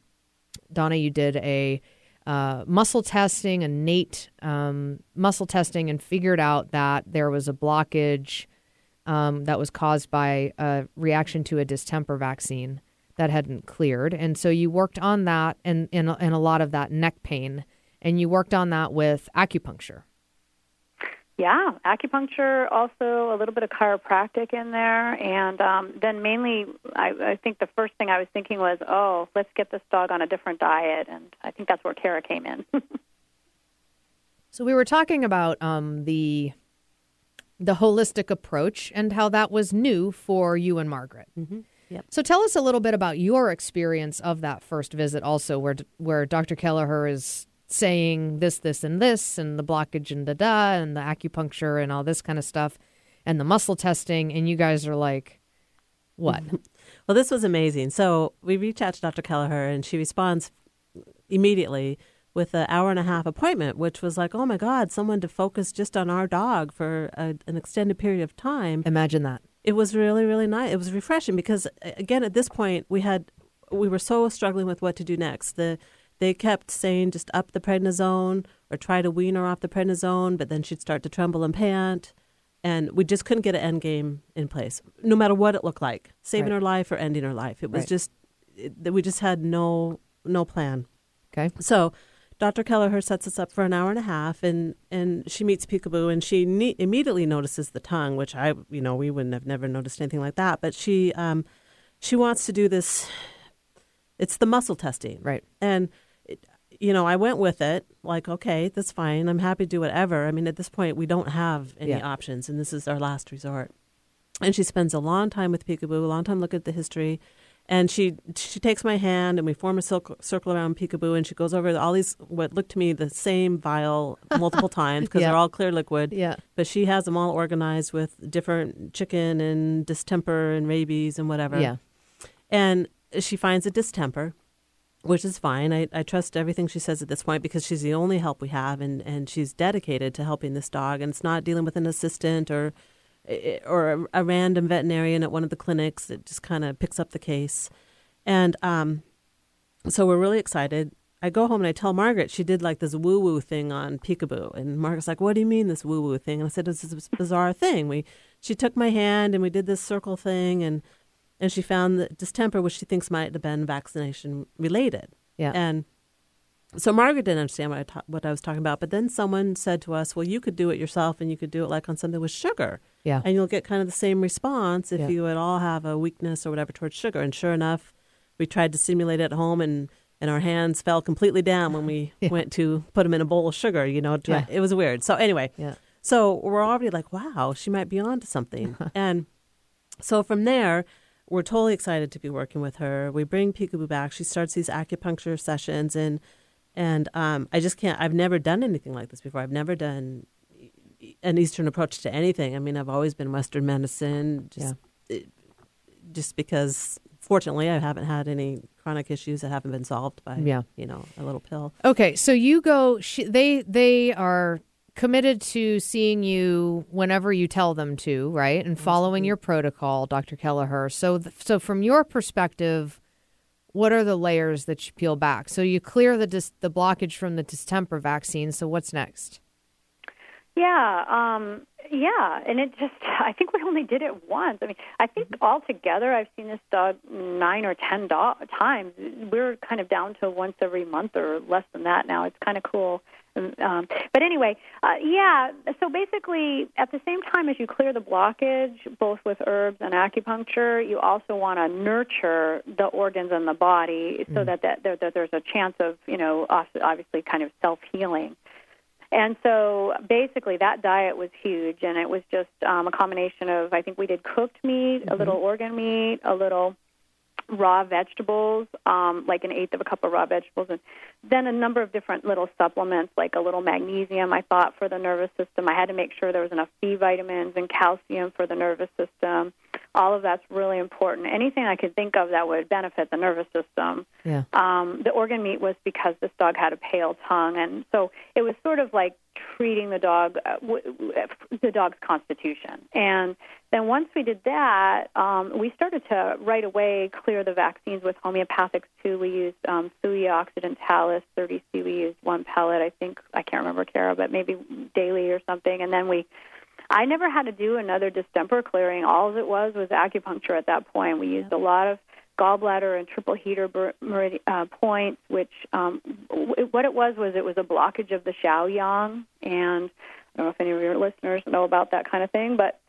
Donna, you did a uh, muscle testing, innate um, muscle testing, and figured out that there was a blockage um, that was caused by a reaction to a distemper vaccine that hadn't cleared. And so you worked on that and, and, and a lot of that neck pain, and you worked on that with acupuncture. Yeah, acupuncture, also a little bit of chiropractic in there, and um, then mainly, I, I think the first thing I was thinking was, oh, let's get this dog on a different diet, and I think that's where Kara came in. (laughs) so we were talking about um, the the holistic approach and how that was new for you and Margaret. Mm-hmm. Yep. So tell us a little bit about your experience of that first visit, also where where Dr. Kelleher is saying this, this, and this, and the blockage and da da, and the acupuncture and all this kind of stuff, and the muscle testing, and you guys are like, what? (laughs) well, this was amazing. So we reach out to Dr. Kelleher, and she responds immediately with an hour and a half appointment, which was like, oh my God, someone to focus just on our dog for a, an extended period of time. Imagine that. It was really, really nice. It was refreshing because, again, at this point, we had we were so struggling with what to do next. The they kept saying just up the prednisone or try to wean her off the prednisone, but then she'd start to tremble and pant. And we just couldn't get an end game in place, no matter what it looked like, saving right. her life or ending her life. It was right. just it, we just had no no plan. Okay. So Dr. Kelleher sets us up for an hour and a half, and, and she meets Peekaboo, and she ne- immediately notices the tongue, which I, you know, we wouldn't have never noticed anything like that. But she, um, she wants to do this. It's the muscle testing, right? And you know, I went with it, like, okay, that's fine. I'm happy to do whatever. I mean, at this point, we don't have any yeah. options, and this is our last resort. And she spends a long time with Peekaboo, a long time looking at the history and she she takes my hand and we form a circle, circle around peekaboo and she goes over all these what looked to me the same vial (laughs) multiple times because yeah. they're all clear liquid yeah but she has them all organized with different chicken and distemper and rabies and whatever yeah and she finds a distemper which is fine I, I trust everything she says at this point because she's the only help we have and, and she's dedicated to helping this dog and it's not dealing with an assistant or or a, a, random veterinarian at one of the clinics that just kind of picks up the case. And um, so we're really excited. I go home and I tell Margaret she did like this woo woo thing on Peekaboo, and Margaret's like, "What do you mean this woo woo thing?" And I said, "It's this bizarre thing. We she took my hand and we did this circle thing, and and she found the distemper, which she thinks might have been vaccination related. Yeah, and so Margaret didn't understand what I ta- what I was talking about, but then someone said to us, "Well, you could do it yourself, and you could do it like on something with sugar." Yeah. And you'll get kind of the same response if yeah. you at all have a weakness or whatever towards sugar. And sure enough, we tried to simulate it at home and and our hands fell completely down when we (laughs) yeah. went to put them in a bowl of sugar, you know, yeah. it was weird. So anyway, yeah. so we're already like, wow, she might be on to something. (laughs) and so from there, we're totally excited to be working with her. We bring Peekaboo back. She starts these acupuncture sessions and and um, I just can't. I've never done anything like this before. I've never done an Eastern approach to anything. I mean, I've always been Western medicine, just yeah. just because fortunately I haven't had any chronic issues that haven't been solved by yeah. you know a little pill. Okay, so you go. She, they they are committed to seeing you whenever you tell them to, right, and following your protocol, Dr. Kelleher. So th- so from your perspective. What are the layers that you peel back? So you clear the dis- the blockage from the distemper vaccine. So what's next? Yeah, um, yeah, and it just, (laughs) I think we only did it once. I mean, I think mm-hmm. altogether I've seen this dog nine or ten do- times. We're kind of down to once every month or less than that now. It's kind of cool. Um, but anyway, uh, yeah, so basically, at the same time as you clear the blockage, both with herbs and acupuncture, you also want to nurture the organs in the body so mm. that, that, that there's a chance of, you know, obviously kind of self healing. And so basically, that diet was huge, and it was just um, a combination of I think we did cooked meat, a little organ meat, a little raw vegetables, um, like an eighth of a cup of raw vegetables, and then a number of different little supplements, like a little magnesium. I thought for the nervous system, I had to make sure there was enough B vitamins and calcium for the nervous system. All of that's really important. Anything I could think of that would benefit the nervous system. Yeah. Um, the organ meat was because this dog had a pale tongue, and so it was sort of like treating the dog, uh, w- w- the dog's constitution. And then once we did that, um, we started to right away clear the vaccines with homeopathics too. We used um, Thuja occidentalis, 30C. We used one pellet, I think. I can't remember, Kara, but maybe daily or something. And then we I never had to do another distemper clearing. All it was was acupuncture at that point. We used a lot of gallbladder and triple heater uh, points, which um, w- what it was was it was a blockage of the Shaoyang, and I don't know if any of your listeners know about that kind of thing, but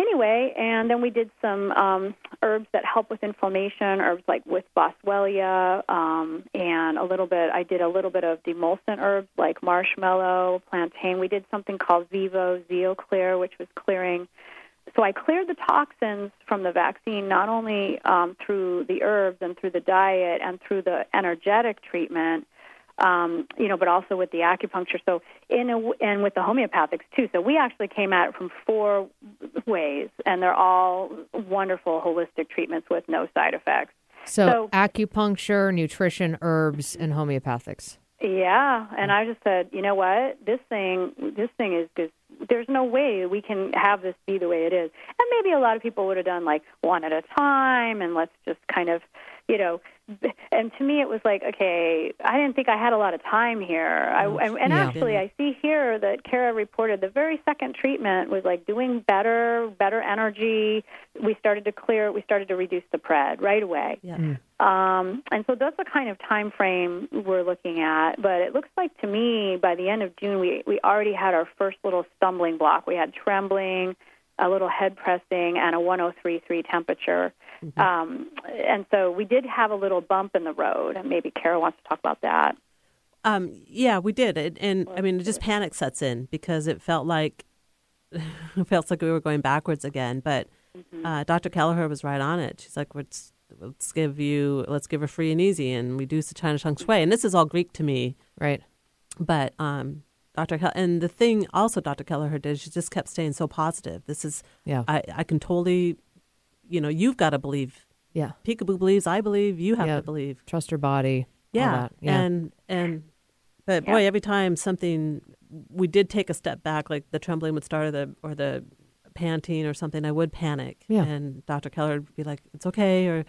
anyway, and then we did some um, herbs that help with inflammation, herbs like with boswellia, um, and a little bit. I did a little bit of demulcent herbs like marshmallow, plantain. We did something called Vivo Zeoclear, which was clearing. So I cleared the toxins from the vaccine not only um, through the herbs and through the diet and through the energetic treatment, um, you know, but also with the acupuncture. So in a, and with the homeopathics too. So we actually came at it from four ways, and they're all wonderful holistic treatments with no side effects. So, So- acupuncture, nutrition, herbs, and homeopathics. Yeah, and I just said, you know what, this thing, this thing is just. There's no way we can have this be the way it is. And maybe a lot of people would have done like one at a time, and let's just kind of, you know. And to me, it was like, okay, I didn't think I had a lot of time here. I, and, and Yeah. actually, I see here that Kara reported the very second treatment was like doing better, better energy. We started to clear. We started to reduce the pred right away. Yeah. Um, and so that's the kind of time frame we're looking at. But it looks like to me by the end of June we we already had our first little stumbling block. We had trembling, a little head pressing, and a 103.3 temperature. Um, and so we did have a little bump in the road. And maybe Kara wants to talk about that. Um, yeah, we did. It, and I mean, it just panic sets in because it felt like (laughs) it felt like we were going backwards again. But uh, Dr. Kelleher was right on it. She's like, let's, let's give you, let's give her free and easy and reduce the China Cheng Shui. And this is all Greek to me. Right. But um, Dr. Kel- and the thing also Dr. Kelleher did, she just kept staying so positive. This is, Yeah. I, I can totally, you know, you've got to believe. Yeah. Peekaboo believes, I believe, you have Yeah. to believe. Trust your body. Yeah. Yeah. And and but Yeah. boy, every time something we did take a step back, like the trembling would start or the or the panting or something, I would panic. Yeah. And Dr. Keller would be like, It's okay or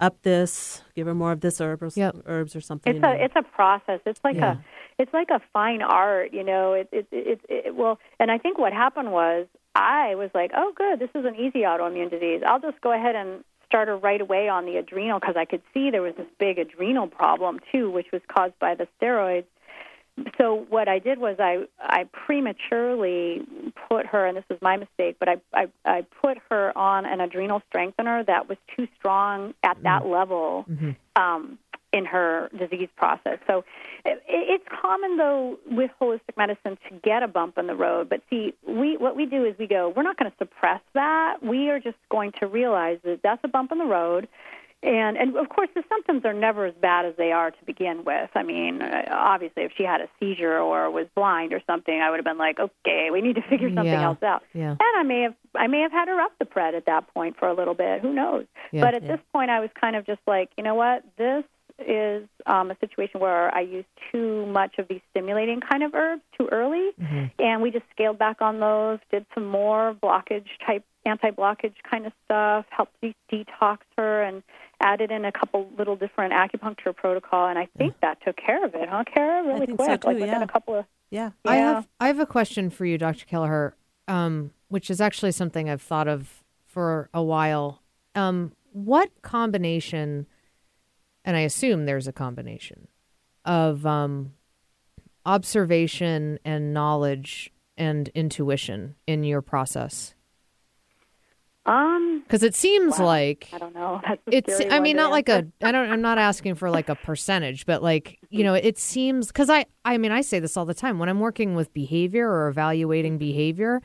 up this, give her more of this herb or s- Yep. herbs or something. It's a it's a process. It's like Yeah. a it's like a fine art, you know. It it, it it well, and I think what happened was I was like, oh, good, this is an easy autoimmune disease. I'll just go ahead and start her right away on the adrenal because I could see there was this big adrenal problem too, which was caused by the steroids. So what I did was I I prematurely put her, and this was my mistake, but I I, I put her on an adrenal strengthener that was too strong at that level um, in her disease process. So it, it's common though with holistic medicine to get a bump in the road, but see, we what we do is we go, we're not going to suppress that. We are just going to realize that that's a bump in the road. And and of course the symptoms are never as bad as they are to begin with. I mean, uh, obviously if she had a seizure or was blind or something, I would have been like, okay, we need to (laughs) figure something Yeah. else out. Yeah. And I may have I may have had her up the pred at that point for a little bit. Who knows? Yeah. but at this point, I was kind of just like, you know what, this is um, a situation where I used too much of these stimulating kind of herbs too early, and we just scaled back on those. Did some more blockage type anti-blockage kind of stuff. Helped de- detox her and added in a couple little different acupuncture protocol, and I think that took care of it, huh, Kara? Really think so, quick, too, like within yeah. a couple of yeah. I have I have a question for you, Dr. Kelleher, um, which is actually something I've thought of for a while. Um, what combination, and I assume there's a combination of um, observation and knowledge and intuition in your process? Um, Because it seems Wow. like I don't know. (laughs) That's it's i mean not like a I don't i'm not asking for like a percentage but like you know it seems because i i mean i say this all the time when i'm working with behavior or evaluating behavior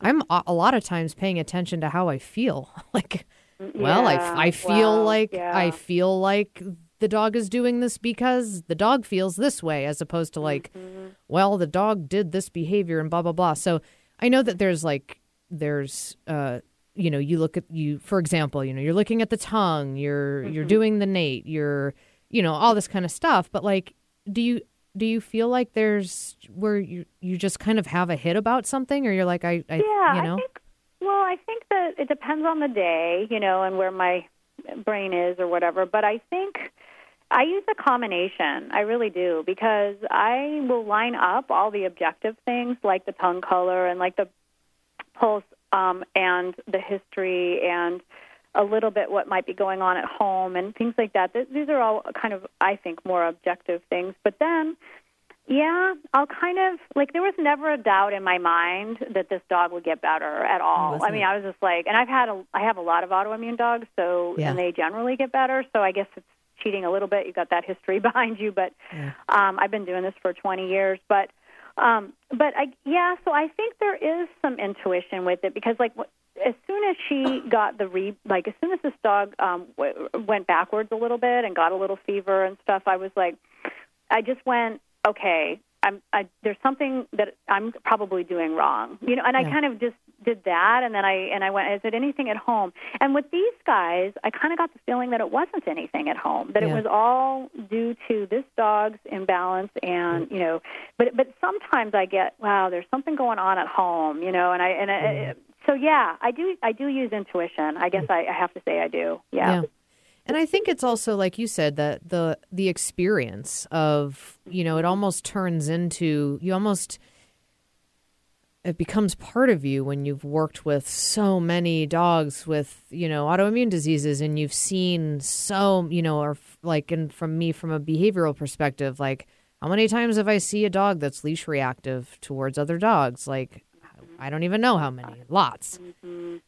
i'm a, a lot of times paying attention to how i feel (laughs) like well i, Yeah, I feel wow, like yeah. i feel like the dog is doing this because the dog feels this way as opposed to like Mm-hmm. well the dog did this behavior and blah blah blah so i know that there's like there's uh you know you look at you for example you know you're looking at the tongue you're Mm-hmm. you're doing the NAET you're you know all this kind of stuff but like do you do you feel like there's where you you just kind of have a hit about something or you're like i, I yeah, you know I think. Well, I think that it depends on the day, you know, and where my brain is or whatever. But I think I use a combination. I really do because I will line up all the objective things like the tongue color and like the pulse um, and the history and a little bit what might be going on at home and things like that. Th- These are all kind of, I think, more objective things. But then, yeah, I'll kind of like there was never a doubt in my mind that this dog would get better at all. wasn't I mean, it? I was just like, and I've had a, I have a lot of autoimmune dogs, so Yeah. and they generally get better. So I guess it's cheating a little bit. You've got that history (laughs) behind you, but Yeah. um, I've been doing this for 20 years. But um, but I yeah, so I think there is some intuition with it because like. As soon as she (sighs) got the re, like as soon as this dog um, w- went backwards a little bit and got a little fever and stuff, I was like, I just went, okay, I'm, I, there's something that I'm probably doing wrong, you know. And I kind of just did that, and then I and I went, is it anything at home? And with these guys, I kind of got the feeling that it wasn't anything at home, that Yeah. it was all due to this dog's imbalance, and you know. But but sometimes I get, wow, there's something going on at home, you know, and I and I, mm-hmm. so yeah, I do I do use intuition. I guess I, I have to say I do. Yeah. And I think it's also like you said that the the experience of you know it almost turns into you almost it becomes part of you when you've worked with so many dogs with you know autoimmune diseases and you've seen so you know or like and from me from a behavioral perspective like how many times have I see a dog that's leash reactive towards other dogs? Like I don't even know how many lots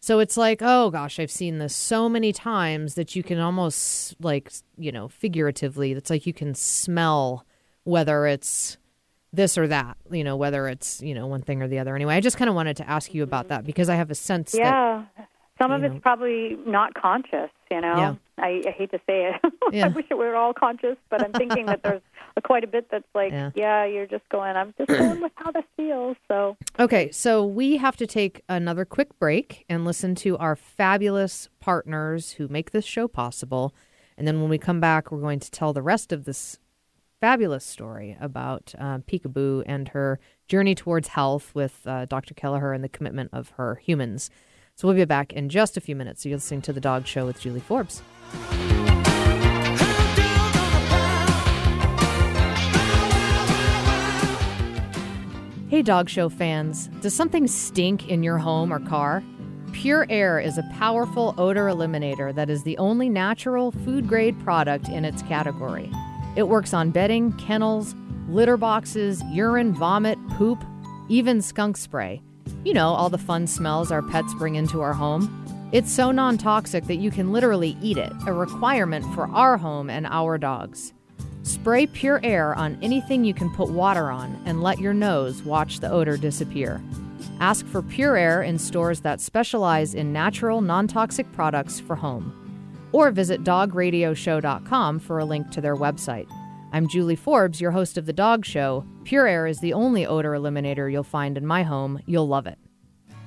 so it's like, oh gosh, I've seen this so many times that you can almost like, you know, figuratively, it's like you can smell whether it's this or that, you know, whether it's, you know, one thing or the other. Anyway, I just kind of wanted to ask you about that because I have a sense that Yeah. Some of you it's probably not conscious, you know. Yeah. I, I hate to say it. (laughs) Yeah. I wish it were all conscious, but I'm thinking that there's a, quite a bit that's like, Yeah. yeah. you're just going, I'm just going with how this feels. So, Okay, so we have to take another quick break and listen to our fabulous partners who make this show possible. And then when we come back, we're going to tell the rest of this fabulous story about uh, Peekaboo and her journey towards health with uh, Dr. Kelleher and the commitment of her humans. So we'll be back in just a few minutes. You're listening to The Dog Show with Julie Forbes. Hey, Dog Show fans. Does something stink in your home or car? PureAyre is a powerful odor eliminator that is the only natural food grade product in its category. It works on bedding, kennels, litter boxes, urine, vomit, poop, even skunk spray. You know, all the fun smells our pets bring into our home. It's so non toxic that you can literally eat it, a requirement for our home and our dogs. Spray PureAyre on anything you can put water on and let your nose watch the odor disappear. Ask for PureAyre in stores that specialize in natural, non toxic products for home. Or visit dogradioshow.com for a link to their website. I'm Julie Forbes, your host of The Dog Show. PureAyre is the only odor eliminator you'll find in my home. You'll love it.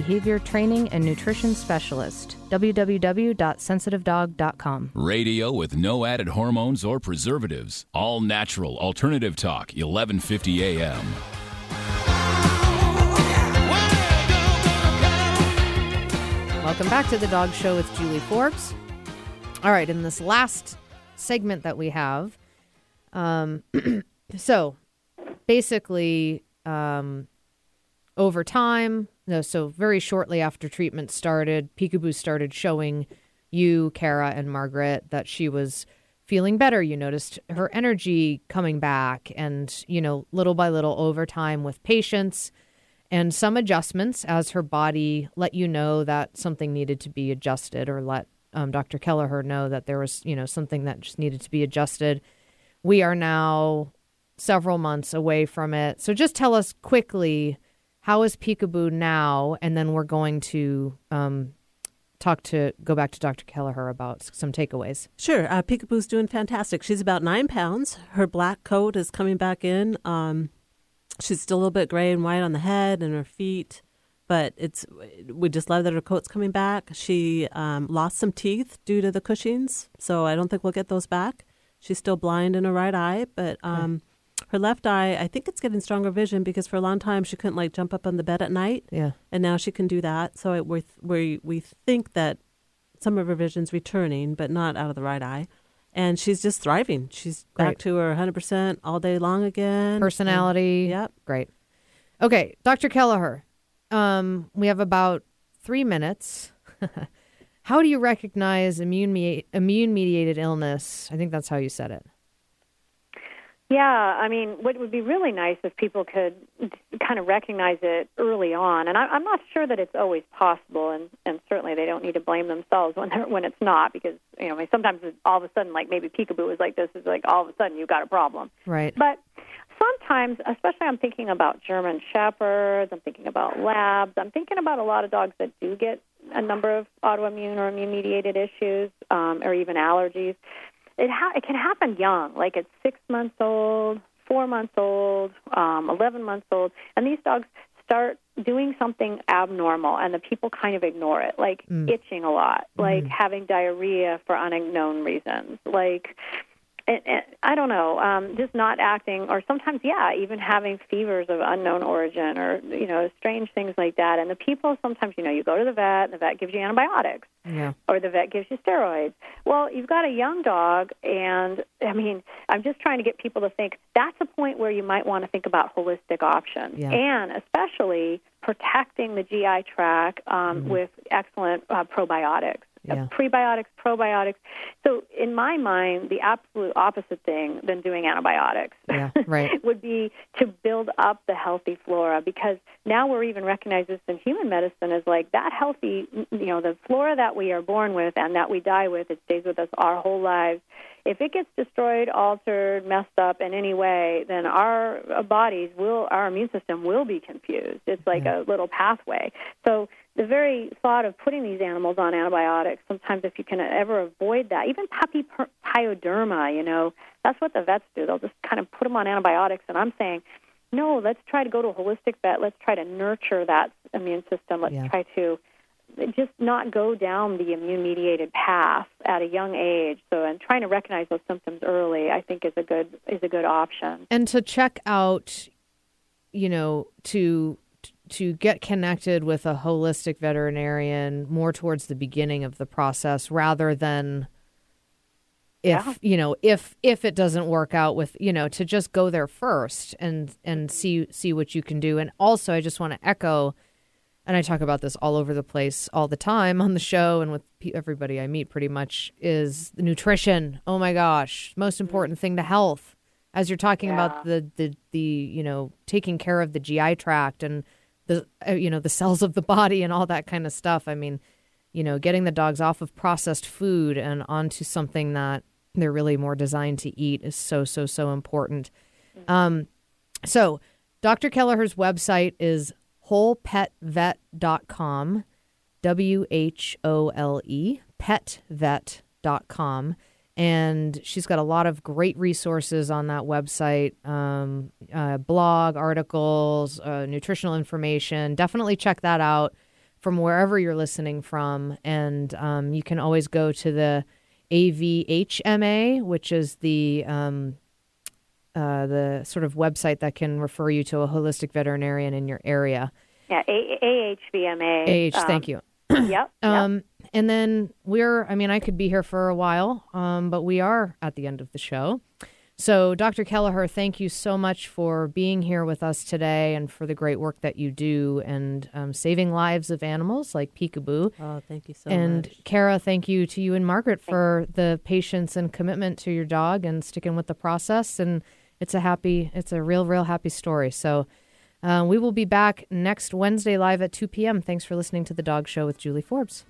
behavior training and nutrition specialist. www.sensitivedog.com. Radio with no added hormones or preservatives. All natural alternative talk, 1150 AM. Welcome back to the Dog Show with Julie Forbes. All right, in this last segment that we have, um, (clears throat) so basically, um, over time, so very shortly after treatment started, Peekaboo started showing you, Kara, and Margaret that she was feeling better. You noticed her energy coming back, and you know, little by little, over time, with patience and some adjustments as her body let you know that something needed to be adjusted or let um, Dr. Kelleher know that there was, you know, something that just needed to be adjusted. We are now several months away from it. So just tell us quickly, how is Peekaboo now? And then we're going to um, talk to, go back to Dr. Kelleher about some takeaways. Sure. Uh, Peekaboo's doing fantastic. She's about nine pounds. Her black coat is coming back in. Um, she's still a little bit gray and white on the head and her feet, but it's we just love that her coat's coming back. She um, lost some teeth due to the Cushing's, so I don't think we'll get those back. She's still blind in her right eye, but um, her left eye, I think it's getting stronger vision because for a long time she couldn't like jump up on the bed at night, Yeah. and now she can do that. So it, we we we think that some of her vision's returning, but not out of the right eye. And she's just thriving. She's back to her 100% all day long again. Personality. Yep. Great. Okay, Dr. Kelleher, um, we have about three minutes. (laughs) how do you recognize immune me- immune mediated illness? I think that's how you said it. Yeah, I mean, what would be really nice if people could kind of recognize it early on, and I, I'm not sure that it's always possible, and, and certainly they don't need to blame themselves when they're, when it's not, because you know, I mean, sometimes it's all of a sudden, like maybe Peekaboo is like this, is like all of a sudden you've got a problem. Right. But sometimes, especially I'm thinking about German Shepherds, I'm thinking about Labs, I'm thinking about a lot of dogs that do get a number of autoimmune or immune mediated issues um, or even allergies. It, ha- it can happen young, like at six months old, four months old, um, 11 months old, and these dogs start doing something abnormal and the people kind of ignore it, like itching a lot, like having diarrhea for unknown reasons, like I don't know, um, just not acting, or sometimes, yeah, even having fevers of unknown origin, or you know, strange things like that. And the people sometimes, you know, you go to the vet, and the vet gives you antibiotics, Yeah. or the vet gives you steroids. Well, you've got a young dog, and I mean, I'm just trying to get people to think that's a point where you might want to think about holistic options, Yeah. and especially protecting the GI tract um, with excellent uh, probiotics. Uh, Yeah. prebiotics, probiotics. So, in my mind, the absolute opposite thing than doing antibiotics Yeah. Right. (laughs) would be to build up the healthy flora because now we're even recognized this in human medicine as like that healthy, you know, the flora that we are born with and that we die with, it stays with us our whole lives. If it gets destroyed, altered, messed up in any way, then our uh, bodies will, our immune system will be confused. It's like a little pathway. So the very thought of putting these animals on antibiotics, sometimes if you can ever avoid that, even puppy per- pyoderma, you know, that's what the vets do. They'll just kind of put them on antibiotics. And I'm saying, no, let's try to go to a holistic vet. Let's try to nurture that immune system. Let's Yeah. try to just not go down the immune mediated path at a young age. So, and trying to recognize those symptoms early, I think, is a good is a good option. and to check out you know to to get connected with a holistic veterinarian more towards the beginning of the process rather than if Yeah. you know if if it doesn't work out with you know to just go there first and and mm-hmm. see see what you can do and also i just want to echo and I talk about this all over the place all the time on the show and with everybody I meet pretty much is the nutrition. Oh my gosh, most mm-hmm. important thing to health. As you're talking about the the the you know taking care of the GI tract and the uh, you know the cells of the body and all that kind of stuff. I mean, you know, getting the dogs off of processed food and onto something that they're really more designed to eat is so so so important. Um, so Dr. Kelleher's website is wholepetvet.com, W H O L E, petvet.com. And she's got a lot of great resources on that website um, uh, blog, articles, uh, nutritional information. Definitely check that out from wherever you're listening from. And um, you can always go to the AVHMA, which is the um, uh, the sort of website that can refer you to a holistic veterinarian in your area. Yeah, A- AHVMA. AH, um, thank you. yep. (clears throat) yep. And then we're, I mean, I could be here for a while, um, but we are at the end of the show. So, Dr. Kelleher, thank you so much for being here with us today and for the great work that you do and um, saving lives of animals like peekaboo. Oh, thank you so and much. And Kara, thank you to you and Margaret for the patience and commitment to your dog and sticking with the process. And it's a happy, it's a real, real happy story. So, uh, we will be back next Wednesday live at 2 p.m. Thanks for listening to The Dog Show with Julie Forbes.